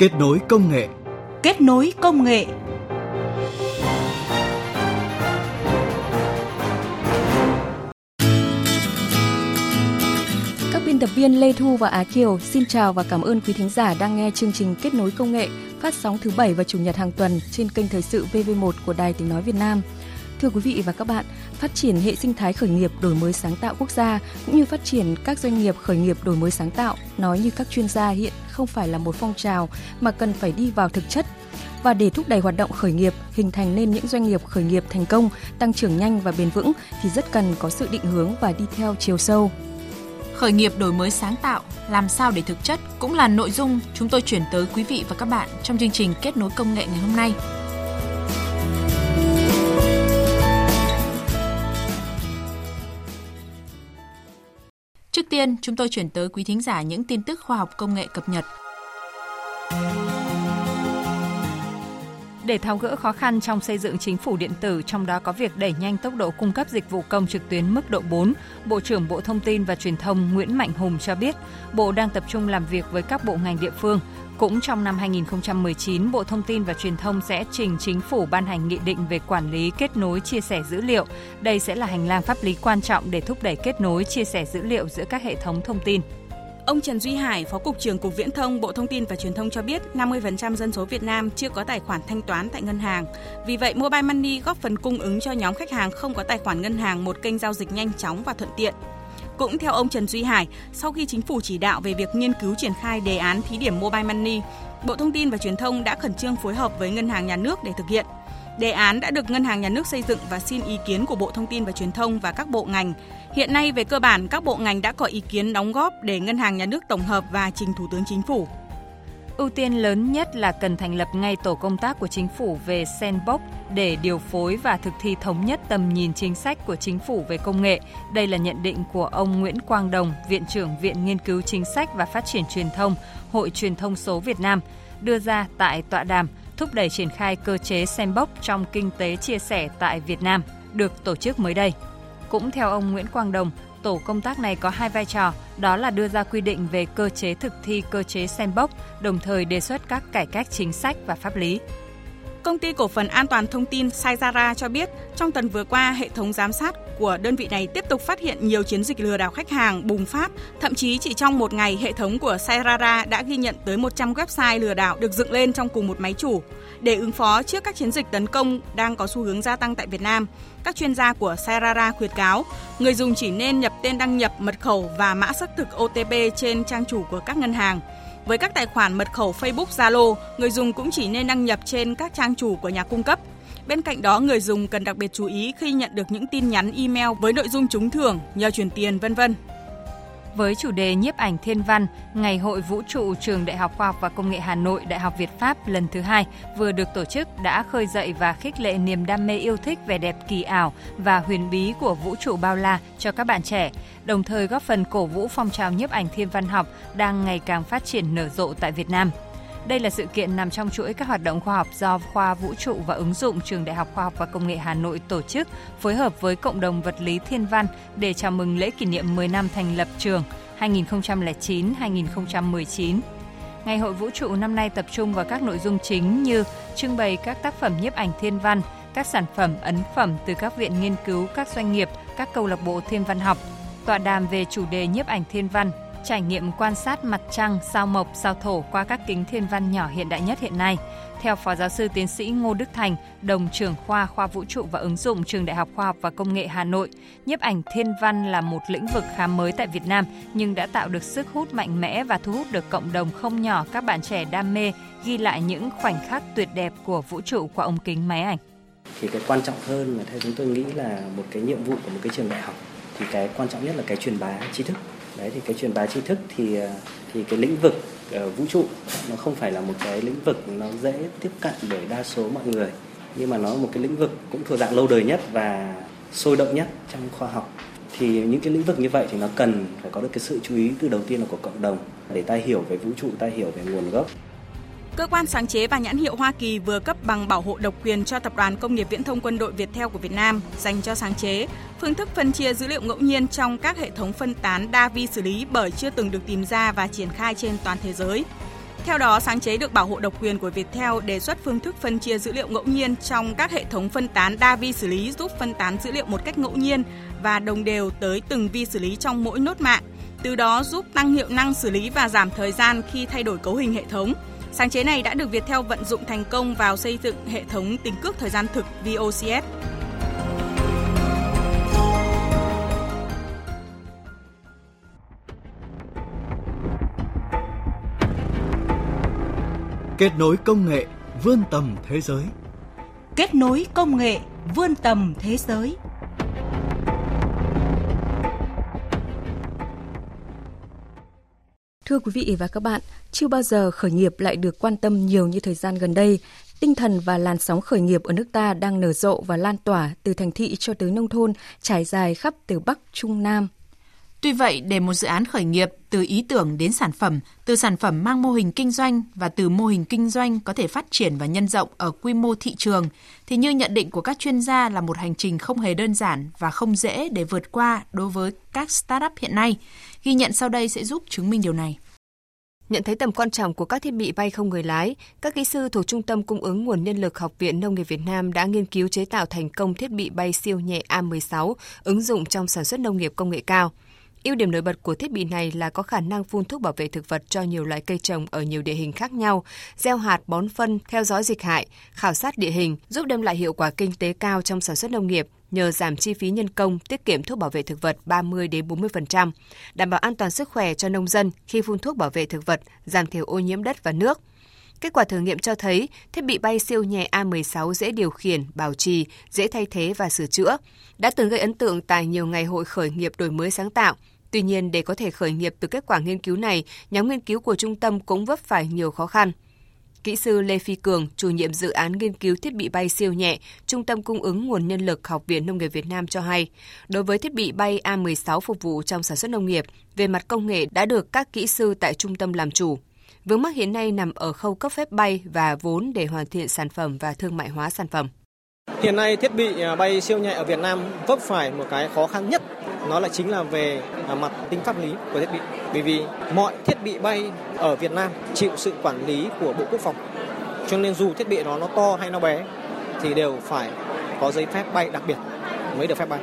Kết nối công nghệ. Kết nối công nghệ. Các biên tập viên Lê Thu và Á Kiều xin chào và cảm ơn quý thính giả đang nghe chương trình Kết nối công nghệ phát sóng thứ bảy và chủ nhật hàng tuần trên kênh thời sự VV1 của Đài Tiếng nói Việt Nam. Thưa quý vị và các bạn, phát triển hệ sinh thái khởi nghiệp đổi mới sáng tạo quốc gia cũng như phát triển các doanh nghiệp khởi nghiệp đổi mới sáng tạo nói như các chuyên gia hiện không phải là một phong trào mà cần phải đi vào thực chất và để thúc đẩy hoạt động khởi nghiệp, hình thành nên những doanh nghiệp khởi nghiệp thành công, tăng trưởng nhanh và bền vững thì rất cần có sự định hướng và đi theo chiều sâu. Khởi nghiệp đổi mới sáng tạo, làm sao để thực chất cũng là nội dung chúng tôi chuyển tới quý vị và các bạn trong chương trình kết nối công nghệ ngày hôm nay. Tiên, chúng tôi chuyển tới quý thính giả những tin tức khoa học công nghệ cập nhật. Để tháo gỡ khó khăn trong xây dựng chính phủ điện tử, trong đó có việc đẩy nhanh tốc độ cung cấp dịch vụ công trực tuyến mức độ 4, Bộ trưởng Bộ Thông tin và Truyền thông Nguyễn Mạnh Hùng cho biết, Bộ đang tập trung làm việc với các bộ ngành địa phương, cũng trong năm 2019, Bộ Thông tin và Truyền thông sẽ trình chính phủ ban hành nghị định về quản lý kết nối chia sẻ dữ liệu. Đây sẽ là hành lang pháp lý quan trọng để thúc đẩy kết nối chia sẻ dữ liệu giữa các hệ thống thông tin. Ông Trần Duy Hải, Phó Cục trưởng Cục Viễn thông Bộ Thông tin và Truyền thông cho biết 50% dân số Việt Nam chưa có tài khoản thanh toán tại ngân hàng. Vì vậy, Mobile Money góp phần cung ứng cho nhóm khách hàng không có tài khoản ngân hàng một kênh giao dịch nhanh chóng và thuận tiện. Cũng theo ông Trần Duy Hải, sau khi chính phủ chỉ đạo về việc nghiên cứu triển khai đề án thí điểm Mobile Money, Bộ Thông tin và Truyền thông đã khẩn trương phối hợp với Ngân hàng Nhà nước để thực hiện. Đề án đã được Ngân hàng Nhà nước xây dựng và xin ý kiến của Bộ Thông tin và Truyền thông và các bộ ngành. Hiện nay về cơ bản các bộ ngành đã có ý kiến đóng góp để Ngân hàng Nhà nước tổng hợp và trình Thủ tướng Chính phủ. Ưu tiên lớn nhất là cần thành lập ngay tổ công tác của chính phủ về sandbox để điều phối và thực thi thống nhất tầm nhìn chính sách của chính phủ về công nghệ. Đây là nhận định của ông Nguyễn Quang Đồng, Viện trưởng Viện Nghiên cứu Chính sách và Phát triển Truyền thông, Hội Truyền thông số Việt Nam, đưa ra tại tọa đàm thúc đẩy triển khai cơ chế sandbox trong kinh tế chia sẻ tại Việt Nam, được tổ chức mới đây. Cũng theo ông Nguyễn Quang Đồng, tổ công tác này có hai vai trò, đó là đưa ra quy định về cơ chế thực thi cơ chế sandbox, đồng thời đề xuất các cải cách chính sách và pháp lý. Công ty cổ phần an toàn thông tin Saizara cho biết, trong tuần vừa qua, hệ thống giám sát của đơn vị này tiếp tục phát hiện nhiều chiến dịch lừa đảo khách hàng bùng phát. Thậm chí chỉ trong một ngày, hệ thống của Saizara đã ghi nhận tới 100 website lừa đảo được dựng lên trong cùng một máy chủ. Để ứng phó trước các chiến dịch tấn công đang có xu hướng gia tăng tại Việt Nam, các chuyên gia của Saizara khuyến cáo người dùng chỉ nên nhập tên đăng nhập, mật khẩu và mã xác thực OTP trên trang chủ của các ngân hàng. Với các tài khoản mật khẩu Facebook, Zalo, người dùng cũng chỉ nên đăng nhập trên các trang chủ của nhà cung cấp. Bên cạnh đó, người dùng cần đặc biệt chú ý khi nhận được những tin nhắn email với nội dung trúng thưởng, nhờ chuyển tiền, vân vân với chủ đề nhiếp ảnh thiên văn, Ngày hội vũ trụ Trường Đại học Khoa học và Công nghệ Hà Nội Đại học Việt Pháp lần thứ hai vừa được tổ chức đã khơi dậy và khích lệ niềm đam mê yêu thích vẻ đẹp kỳ ảo và huyền bí của vũ trụ bao la cho các bạn trẻ, đồng thời góp phần cổ vũ phong trào nhiếp ảnh thiên văn học đang ngày càng phát triển nở rộ tại Việt Nam. Đây là sự kiện nằm trong chuỗi các hoạt động khoa học do Khoa Vũ trụ và ứng dụng Trường Đại học Khoa học và Công nghệ Hà Nội tổ chức, phối hợp với cộng đồng vật lý Thiên văn để chào mừng lễ kỷ niệm 10 năm thành lập trường 2009-2019. Ngày hội vũ trụ năm nay tập trung vào các nội dung chính như trưng bày các tác phẩm nhiếp ảnh thiên văn, các sản phẩm ấn phẩm từ các viện nghiên cứu, các doanh nghiệp, các câu lạc bộ thiên văn học, tọa đàm về chủ đề nhiếp ảnh thiên văn, trải nghiệm quan sát mặt trăng, sao mộc, sao thổ qua các kính thiên văn nhỏ hiện đại nhất hiện nay. Theo Phó Giáo sư Tiến sĩ Ngô Đức Thành, đồng trưởng khoa khoa vũ trụ và ứng dụng Trường Đại học Khoa học và Công nghệ Hà Nội, nhiếp ảnh thiên văn là một lĩnh vực khá mới tại Việt Nam nhưng đã tạo được sức hút mạnh mẽ và thu hút được cộng đồng không nhỏ các bạn trẻ đam mê ghi lại những khoảnh khắc tuyệt đẹp của vũ trụ qua ống kính máy ảnh. Thì cái quan trọng hơn mà theo chúng tôi nghĩ là một cái nhiệm vụ của một cái trường đại học thì cái quan trọng nhất là cái truyền bá tri thức đấy thì cái truyền bá tri thức thì ờ, thì cái lĩnh vực uh, vũ trụ nó không phải là một cái lĩnh vực nó dễ tiếp cận bởi đa số mọi người nhưng mà nó là một cái lĩnh vực cũng thuộc dạng lâu đời nhất và sôi động nhất trong khoa học. Thì những cái lĩnh vực như vậy thì nó cần phải có được cái sự chú ý từ đầu tiên là của cộng đồng để ta hiểu về vũ trụ ta hiểu về nguồn gốc. Cơ quan sáng chế và nhãn hiệu Hoa Kỳ vừa cấp bằng bảo hộ độc quyền cho Tập đoàn Công nghiệp Viễn thông Quân đội Việt Theo của Việt Nam dành cho sáng chế, phương thức phân chia dữ liệu ngẫu nhiên trong các hệ thống phân tán đa vi xử lý bởi chưa từng được tìm ra và triển khai trên toàn thế giới. Theo đó, sáng chế được bảo hộ độc quyền của Viettel đề xuất phương thức phân chia dữ liệu ngẫu nhiên trong các hệ thống phân tán đa vi xử lý giúp phân tán dữ liệu một cách ngẫu nhiên và đồng đều tới từng vi xử lý trong mỗi nốt mạng. Từ đó giúp tăng hiệu năng xử lý và giảm thời gian khi thay đổi cấu hình hệ thống. Sáng chế này đã được Viettel vận dụng thành công vào xây dựng hệ thống tính cước thời gian thực VOCS. Kết nối công nghệ vươn tầm thế giới. Kết nối công nghệ vươn tầm thế giới. Thưa quý vị và các bạn, chưa bao giờ khởi nghiệp lại được quan tâm nhiều như thời gian gần đây. Tinh thần và làn sóng khởi nghiệp ở nước ta đang nở rộ và lan tỏa từ thành thị cho tới nông thôn, trải dài khắp từ Bắc Trung Nam. Tuy vậy, để một dự án khởi nghiệp từ ý tưởng đến sản phẩm, từ sản phẩm mang mô hình kinh doanh và từ mô hình kinh doanh có thể phát triển và nhân rộng ở quy mô thị trường, thì như nhận định của các chuyên gia là một hành trình không hề đơn giản và không dễ để vượt qua đối với các startup hiện nay. Ghi nhận sau đây sẽ giúp chứng minh điều này. Nhận thấy tầm quan trọng của các thiết bị bay không người lái, các kỹ sư thuộc Trung tâm Cung ứng Nguồn Nhân lực Học viện Nông nghiệp Việt Nam đã nghiên cứu chế tạo thành công thiết bị bay siêu nhẹ A16 ứng dụng trong sản xuất nông nghiệp công nghệ cao. Ưu điểm nổi bật của thiết bị này là có khả năng phun thuốc bảo vệ thực vật cho nhiều loại cây trồng ở nhiều địa hình khác nhau, gieo hạt, bón phân, theo dõi dịch hại, khảo sát địa hình, giúp đem lại hiệu quả kinh tế cao trong sản xuất nông nghiệp nhờ giảm chi phí nhân công, tiết kiệm thuốc bảo vệ thực vật 30 đến 40%, đảm bảo an toàn sức khỏe cho nông dân khi phun thuốc bảo vệ thực vật, giảm thiểu ô nhiễm đất và nước. Kết quả thử nghiệm cho thấy thiết bị bay siêu nhẹ A16 dễ điều khiển, bảo trì, dễ thay thế và sửa chữa. Đã từng gây ấn tượng tại nhiều ngày hội khởi nghiệp đổi mới sáng tạo. Tuy nhiên, để có thể khởi nghiệp từ kết quả nghiên cứu này, nhóm nghiên cứu của trung tâm cũng vấp phải nhiều khó khăn. Kỹ sư Lê Phi Cường, chủ nhiệm dự án nghiên cứu thiết bị bay siêu nhẹ, Trung tâm Cung ứng Nguồn Nhân lực Học viện Nông nghiệp Việt Nam cho hay, đối với thiết bị bay A16 phục vụ trong sản xuất nông nghiệp, về mặt công nghệ đã được các kỹ sư tại trung tâm làm chủ. Vướng mắc hiện nay nằm ở khâu cấp phép bay và vốn để hoàn thiện sản phẩm và thương mại hóa sản phẩm. Hiện nay thiết bị à, bay siêu nhẹ ở Việt Nam vấp phải một cái khó khăn nhất, nó là chính là về à, mặt tính pháp lý của thiết bị. Bởi vì mọi thiết bị bay ở Việt Nam chịu sự quản lý của Bộ Quốc phòng. Cho nên dù thiết bị đó nó to hay nó bé thì đều phải có giấy phép bay đặc biệt mới được phép bay.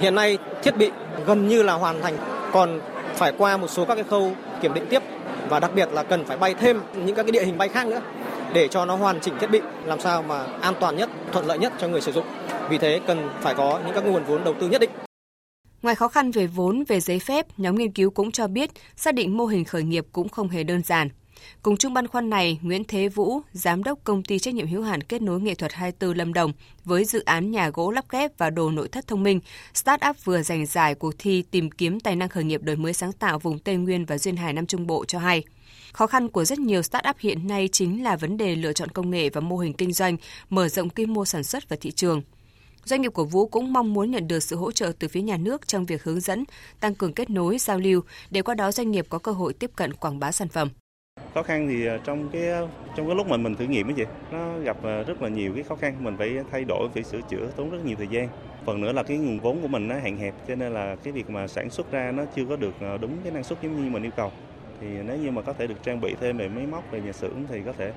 Hiện nay thiết bị gần như là hoàn thành, còn phải qua một số các cái khâu kiểm định tiếp và đặc biệt là cần phải bay thêm những các cái địa hình bay khác nữa để cho nó hoàn chỉnh thiết bị làm sao mà an toàn nhất, thuận lợi nhất cho người sử dụng. Vì thế cần phải có những các nguồn vốn đầu tư nhất định. Ngoài khó khăn về vốn, về giấy phép, nhóm nghiên cứu cũng cho biết xác định mô hình khởi nghiệp cũng không hề đơn giản. Cùng chung băn khoăn này, Nguyễn Thế Vũ, giám đốc công ty trách nhiệm hữu hạn kết nối nghệ thuật 24 Lâm Đồng với dự án nhà gỗ lắp ghép và đồ nội thất thông minh, startup vừa giành giải cuộc thi tìm kiếm tài năng khởi nghiệp đổi mới sáng tạo vùng Tây Nguyên và duyên hải Nam Trung Bộ cho hay. Khó khăn của rất nhiều startup hiện nay chính là vấn đề lựa chọn công nghệ và mô hình kinh doanh, mở rộng quy mô sản xuất và thị trường. Doanh nghiệp của Vũ cũng mong muốn nhận được sự hỗ trợ từ phía nhà nước trong việc hướng dẫn, tăng cường kết nối, giao lưu để qua đó doanh nghiệp có cơ hội tiếp cận quảng bá sản phẩm. Khó khăn thì ờ, trong cái ờ, trong cái lúc mà mình thử nghiệm cái gì, nó gặp ờ, rất là nhiều cái khó khăn, mình phải thay đổi, phải sửa chữa tốn rất nhiều thời gian. Phần nữa là cái nguồn vốn của mình nó hạn hẹp cho nên là cái việc mà sản xuất ra nó chưa có được đúng cái năng suất giống như mình yêu cầu. Thì nếu như mà có thể được trang bị thêm về máy móc về nhà xưởng thì có thể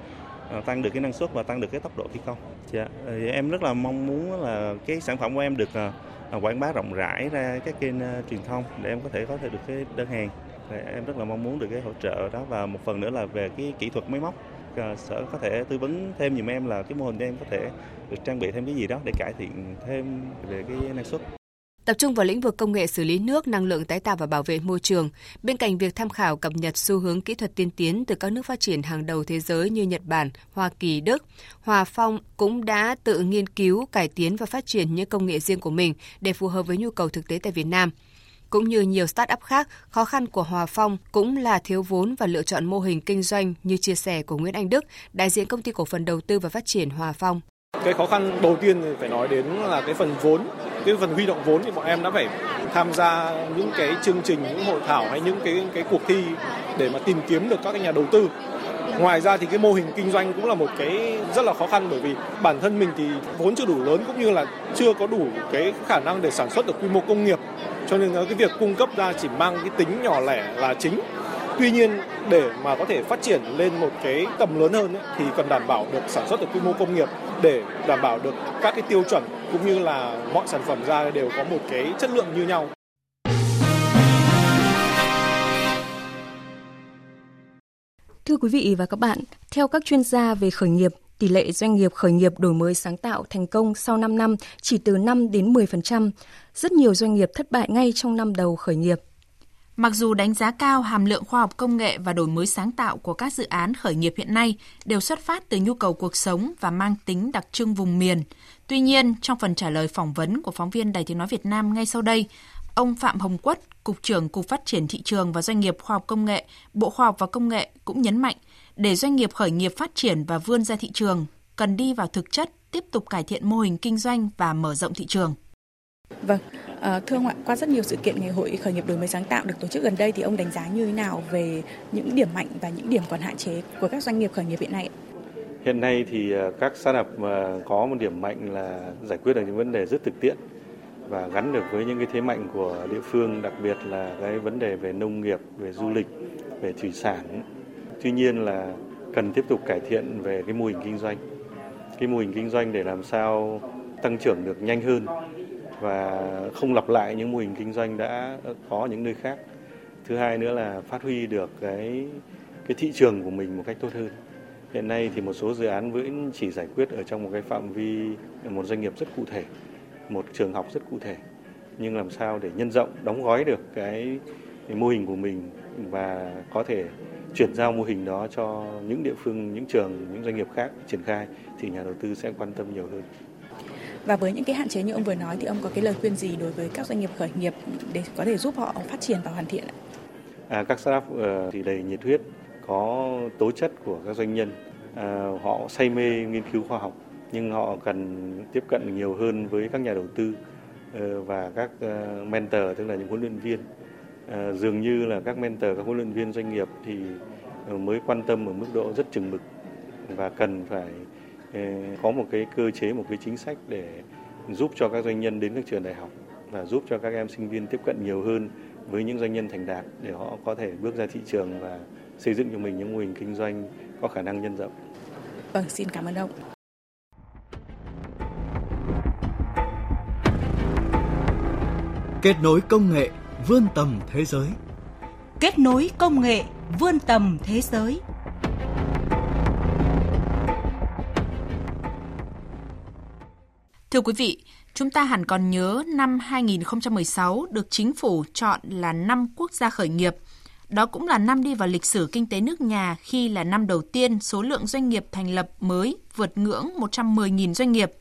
Ờ, tăng được cái năng suất và tăng được cái tốc độ thi công. Dạ, ờ, em rất là mong muốn là cái sản phẩm của em được ờ, quảng bá rộng rãi ra các kênh truyền thông để em có thể có thể được cái đơn hàng. Dạ, em rất là mong muốn được cái hỗ trợ đó và một phần nữa là về cái kỹ thuật máy móc. Sở có thể tư vấn thêm giùm em là cái mô hình em có thể được trang bị thêm cái gì đó để cải thiện thêm về cái năng suất tập trung vào lĩnh vực công nghệ xử lý nước, năng lượng tái tạo và bảo vệ môi trường. Bên cạnh việc tham khảo cập nhật xu hướng kỹ thuật tiên tiến từ các nước phát triển hàng đầu thế giới như Nhật Bản, Hoa Kỳ, Đức, Hòa Phong cũng đã tự nghiên cứu, cải tiến và phát triển những công nghệ riêng của mình để phù hợp với nhu cầu thực tế tại Việt Nam. Cũng như nhiều start-up khác, khó khăn của Hòa Phong cũng là thiếu vốn và lựa chọn mô hình kinh doanh như chia sẻ của Nguyễn Anh Đức, đại diện công ty cổ phần đầu tư và phát triển Hòa Phong. Cái khó khăn đầu tiên thì phải nói đến là cái phần vốn. Cái phần huy động vốn thì bọn em đã phải tham gia những cái chương trình, những hội thảo hay những cái cái cuộc thi để mà tìm kiếm được các cái nhà đầu tư. Ngoài ra thì cái mô hình kinh doanh cũng là một cái rất là khó khăn bởi vì bản thân mình thì vốn chưa đủ lớn cũng như là chưa có đủ cái khả năng để sản xuất được quy mô công nghiệp cho nên cái việc cung cấp ra chỉ mang cái tính nhỏ lẻ là chính Tuy nhiên để mà có thể phát triển lên một cái tầm lớn hơn ấy, thì cần đảm bảo được sản xuất ở quy mô công nghiệp để đảm bảo được các cái tiêu chuẩn cũng như là mọi sản phẩm ra đều có một cái chất lượng như nhau. Thưa quý vị và các bạn, theo các chuyên gia về khởi nghiệp, tỷ lệ doanh nghiệp khởi nghiệp đổi mới sáng tạo thành công sau 5 năm chỉ từ 5 đến 10%. Rất nhiều doanh nghiệp thất bại ngay trong năm đầu khởi nghiệp. Mặc dù đánh giá cao hàm lượng khoa học công nghệ và đổi mới sáng tạo của các dự án khởi nghiệp hiện nay đều xuất phát từ nhu cầu cuộc sống và mang tính đặc trưng vùng miền. Tuy nhiên, trong phần trả lời phỏng vấn của phóng viên Đài Tiếng Nói Việt Nam ngay sau đây, ông Phạm Hồng Quất, Cục trưởng Cục Phát triển Thị trường và Doanh nghiệp Khoa học Công nghệ, Bộ Khoa học và Công nghệ cũng nhấn mạnh, để doanh nghiệp khởi nghiệp phát triển và vươn ra thị trường, cần đi vào thực chất, tiếp tục cải thiện mô hình kinh doanh và mở rộng thị trường. Vâng, à, thưa ông ạ, qua rất nhiều sự kiện ngày hội khởi nghiệp đổi mới sáng tạo được tổ chức gần đây thì ông đánh giá như thế nào về những điểm mạnh và những điểm còn hạn chế của các doanh nghiệp khởi nghiệp hiện nay? Hiện nay thì ờ, các startup ờ, có một điểm mạnh là giải quyết được những vấn đề rất thực tiễn và gắn được với những cái thế mạnh của địa phương, đặc biệt là cái vấn đề về nông nghiệp, về du lịch, về thủy sản. Tuy nhiên là cần tiếp tục cải thiện về cái mô hình kinh doanh. Cái mô hình kinh doanh để làm sao tăng trưởng được nhanh hơn và không lặp lại những mô hình kinh doanh đã có những nơi khác. Thứ hai nữa là phát huy được cái cái thị trường của mình một cách tốt hơn. Hiện nay thì một số dự án vẫn chỉ giải quyết ở trong một cái phạm vi một doanh nghiệp rất cụ thể, một trường học rất cụ thể. Nhưng làm sao để nhân rộng, đóng gói được cái, cái mô hình của mình và có thể chuyển giao mô hình đó cho những địa phương, những trường, những doanh nghiệp khác triển khai thì nhà đầu tư sẽ quan tâm nhiều hơn. Và với những cái hạn chế như ông vừa nói thì ông có cái lời khuyên gì đối với các doanh nghiệp khởi nghiệp để có thể giúp họ phát triển và hoàn thiện ạ? À, các startup ờ, thì đầy nhiệt huyết, có tố chất của các doanh nhân. À, họ say mê nghiên cứu khoa học nhưng họ cần tiếp cận nhiều hơn với các nhà đầu tư ờ, và các ờ, mentor tức là những huấn luyện viên. À, dường như là các mentor, các huấn luyện viên doanh nghiệp thì mới quan tâm ở mức độ rất chừng mực và cần phải có một cái cơ chế một cái chính sách để giúp cho các doanh nhân đến các trường đại học và giúp cho các em sinh viên tiếp cận nhiều hơn với những doanh nhân thành đạt để họ có thể bước ra thị trường và xây dựng cho mình những mô hình kinh doanh có khả năng nhân rộng. Vâng, xin cảm ơn ông. Kết nối công nghệ vươn tầm thế giới. Kết nối công nghệ vươn tầm thế giới. Thưa quý vị, chúng ta hẳn còn nhớ năm 2016 được chính phủ chọn là năm quốc gia khởi nghiệp. Đó cũng là năm đi vào lịch sử kinh tế nước nhà khi là năm đầu tiên số lượng doanh nghiệp thành lập mới vượt ngưỡng 110.000 doanh nghiệp.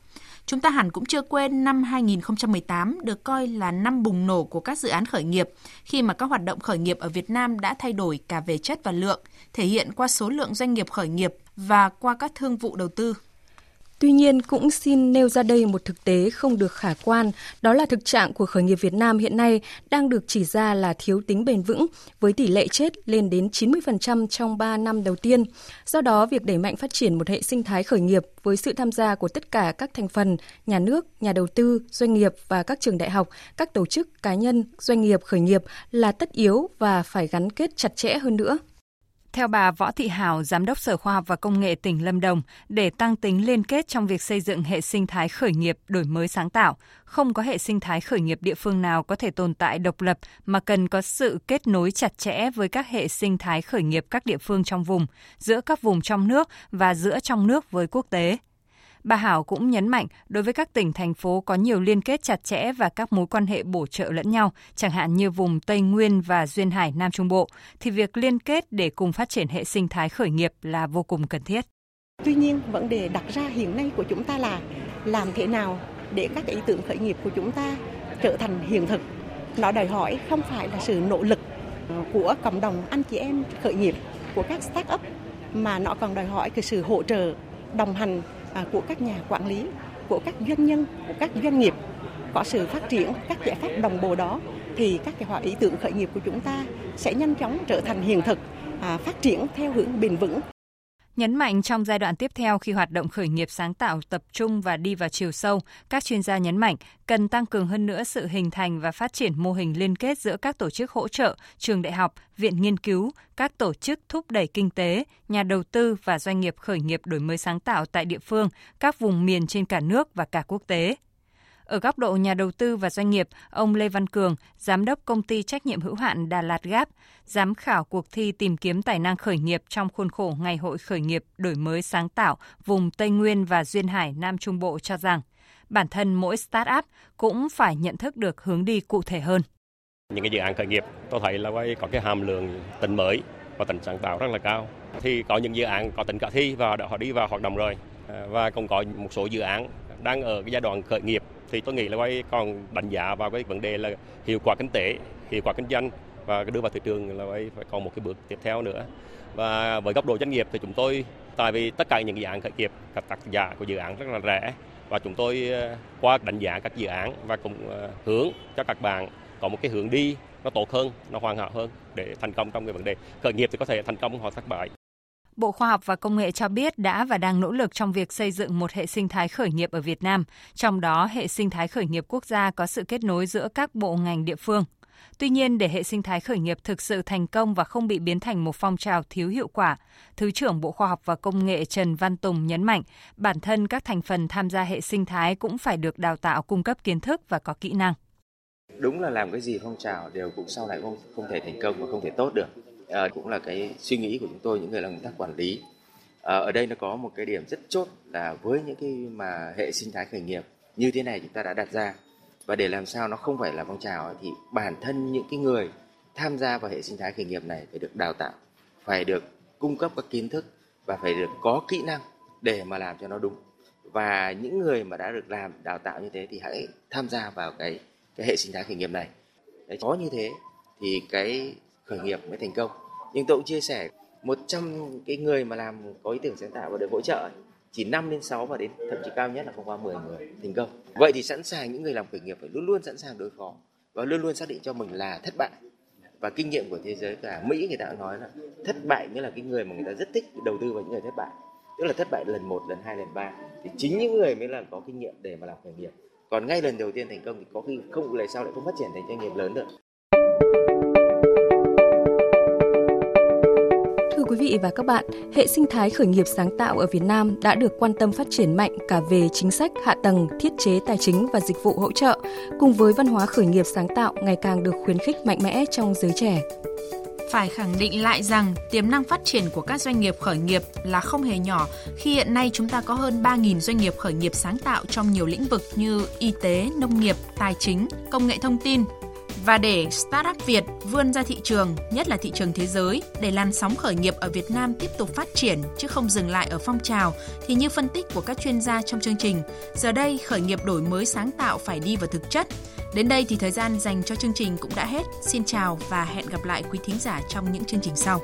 Chúng ta hẳn cũng chưa quên năm 2018 được coi là năm bùng nổ của các dự án khởi nghiệp, khi mà các hoạt động khởi nghiệp ở Việt Nam đã thay đổi cả về chất và lượng, thể hiện qua số lượng doanh nghiệp khởi nghiệp và qua các thương vụ đầu tư. Tuy nhiên cũng xin nêu ra đây một thực tế không được khả quan, đó là thực trạng của khởi nghiệp Việt Nam hiện nay đang được chỉ ra là thiếu tính bền vững với tỷ lệ chết lên đến 90% trong 3 năm đầu tiên. Do đó, việc đẩy mạnh phát triển một hệ sinh thái khởi nghiệp với sự tham gia của tất cả các thành phần, nhà nước, nhà đầu tư, doanh nghiệp và các trường đại học, các tổ chức cá nhân, doanh nghiệp khởi nghiệp là tất yếu và phải gắn kết chặt chẽ hơn nữa. Theo bà Võ Thị Hảo, Giám đốc Sở Khoa học và Công nghệ tỉnh Lâm Đồng, để tăng tính liên kết trong việc xây dựng hệ sinh thái khởi nghiệp đổi mới sáng tạo, không có hệ sinh thái khởi nghiệp địa phương nào có thể tồn tại độc lập mà cần có sự kết nối chặt chẽ với các hệ sinh thái khởi nghiệp các địa phương trong vùng, giữa các vùng trong nước và giữa trong nước với quốc tế. Bà Hảo cũng nhấn mạnh đối với các tỉnh thành phố có nhiều liên kết chặt chẽ và các mối quan hệ bổ trợ lẫn nhau, chẳng hạn như vùng Tây Nguyên và Duyên Hải Nam Trung Bộ, thì việc liên kết để cùng phát triển hệ sinh thái khởi nghiệp là vô cùng cần thiết. Tuy nhiên, vấn đề đặt ra hiện nay của chúng ta là làm thế nào để các ý tưởng khởi nghiệp của chúng ta trở thành hiện thực. Nó đòi hỏi không phải là sự nỗ lực của cộng đồng anh chị em khởi nghiệp, của các start-up, mà nó còn đòi hỏi cái sự hỗ trợ, đồng hành À, của các nhà quản lý, của các doanh nhân, của các doanh nghiệp có sự phát triển các giải pháp đồng bộ đó thì các cái ý tưởng khởi nghiệp của chúng ta sẽ nhanh chóng trở thành hiện thực, à, phát triển theo hướng bền vững. Nhấn mạnh trong giai đoạn tiếp theo khi hoạt động khởi nghiệp sáng tạo tập trung và đi vào chiều sâu, các chuyên gia nhấn mạnh cần tăng cường hơn nữa sự hình thành và phát triển mô hình liên kết giữa các tổ chức hỗ trợ, trường đại học, viện nghiên cứu, các tổ chức thúc đẩy kinh tế, nhà đầu tư và doanh nghiệp khởi nghiệp đổi mới sáng tạo tại địa phương, các vùng miền trên cả nước và cả quốc tế. Ở góc độ nhà đầu tư và doanh nghiệp, ông Lê Văn Cường, giám đốc công ty trách nhiệm hữu hạn Đà Lạt Gap, giám khảo cuộc thi tìm kiếm tài năng khởi nghiệp trong khuôn khổ Ngày hội khởi nghiệp đổi mới sáng tạo vùng Tây Nguyên và Duyên Hải Nam Trung Bộ cho rằng, bản thân mỗi start-up cũng phải nhận thức được hướng đi cụ thể hơn. Những cái dự án khởi nghiệp tôi thấy là có cái hàm lượng tính mới và tính sáng tạo rất là cao. Thì có những dự án có tính khả thi và họ đi vào hoạt động rồi và cũng có một số dự án đang ở cái giai đoạn khởi nghiệp thì tôi nghĩ là quay còn đánh giá vào cái vấn đề là hiệu quả kinh tế, hiệu quả kinh doanh và đưa vào thị trường là quay phải còn một cái bước tiếp theo nữa. Và với góc độ doanh nghiệp thì chúng tôi tại vì tất cả những dự án khởi nghiệp các tác giả của dự án rất là rẻ và chúng tôi ờ, qua đánh giá các dự án và cũng ờ, hướng cho các bạn có một cái hướng đi nó tốt hơn, nó hoàn hảo hơn để thành công trong cái vấn đề khởi nghiệp thì có thể thành công hoặc thất bại. Bộ Khoa học và Công nghệ cho biết đã và đang nỗ lực trong việc xây dựng một hệ sinh thái khởi nghiệp ở Việt Nam, trong đó hệ sinh thái khởi nghiệp quốc gia có sự kết nối giữa các bộ ngành địa phương. Tuy nhiên, để hệ sinh thái khởi nghiệp thực sự thành công và không bị biến thành một phong trào thiếu hiệu quả, Thứ trưởng Bộ Khoa học và Công nghệ Trần Văn Tùng nhấn mạnh, bản thân các thành phần tham gia hệ sinh thái cũng phải được đào tạo cung cấp kiến thức và có kỹ năng. Đúng là làm cái gì phong trào đều cũng sau này không không thể thành công và không thể tốt được à, cũng là cái suy nghĩ của chúng tôi những người làm công tác quản lý. À, ở đây nó có một cái điểm rất chốt là với những cái mà hệ sinh thái khởi nghiệp như thế này chúng ta đã đặt ra. Và để làm sao nó không phải là phong trào thì bản thân những cái người tham gia vào hệ sinh thái khởi nghiệp này phải được đào tạo phải được cung cấp các kiến thức và phải được có kỹ năng để mà làm cho nó đúng. Và những người mà đã được làm đào tạo như thế thì hãy tham gia vào cái cái hệ sinh thái khởi nghiệp này. Đấy, có như thế thì cái khởi nghiệp mới thành công nhưng tôi cũng chia sẻ 100 cái người mà làm có ý tưởng sáng tạo và được hỗ trợ chỉ 5 đến 6 và đến thậm chí cao nhất là không qua 10 người thành công. Vậy thì sẵn sàng những người làm khởi nghiệp phải luôn luôn sẵn sàng đối phó và luôn luôn xác định cho mình là thất bại. Và kinh nghiệm của thế giới cả Mỹ người ta nói là thất bại mới là cái người mà người ta rất thích đầu tư vào những người thất bại. Tức là thất bại lần 1, lần 2, lần 3 thì chính những người mới là có kinh nghiệm để mà làm khởi nghiệp. Còn ngay lần đầu tiên thành công thì có khi không lại sau lại không phát triển thành doanh nghiệp lớn được. Quý vị và các bạn, hệ sinh thái khởi nghiệp sáng tạo ở Việt Nam đã được quan tâm phát triển mạnh cả về chính sách, hạ tầng, thiết chế tài chính và dịch vụ hỗ trợ, cùng với văn hóa khởi nghiệp sáng tạo ngày càng được khuyến khích mạnh mẽ trong giới trẻ. Phải khẳng định lại rằng tiềm năng phát triển của các doanh nghiệp khởi nghiệp là không hề nhỏ khi hiện nay chúng ta có hơn 3.000 doanh nghiệp khởi nghiệp sáng tạo trong nhiều lĩnh vực như y tế, nông nghiệp, tài chính, công nghệ thông tin, và để startup Việt vươn ra thị trường, nhất là thị trường thế giới, để làn sóng khởi nghiệp ở Việt Nam tiếp tục phát triển chứ không dừng lại ở phong trào, thì như phân tích của các chuyên gia trong chương trình, giờ đây khởi nghiệp đổi mới sáng tạo phải đi vào thực chất. Đến đây thì thời gian dành cho chương trình cũng đã hết. Xin chào và hẹn gặp lại quý thính giả trong những chương trình sau.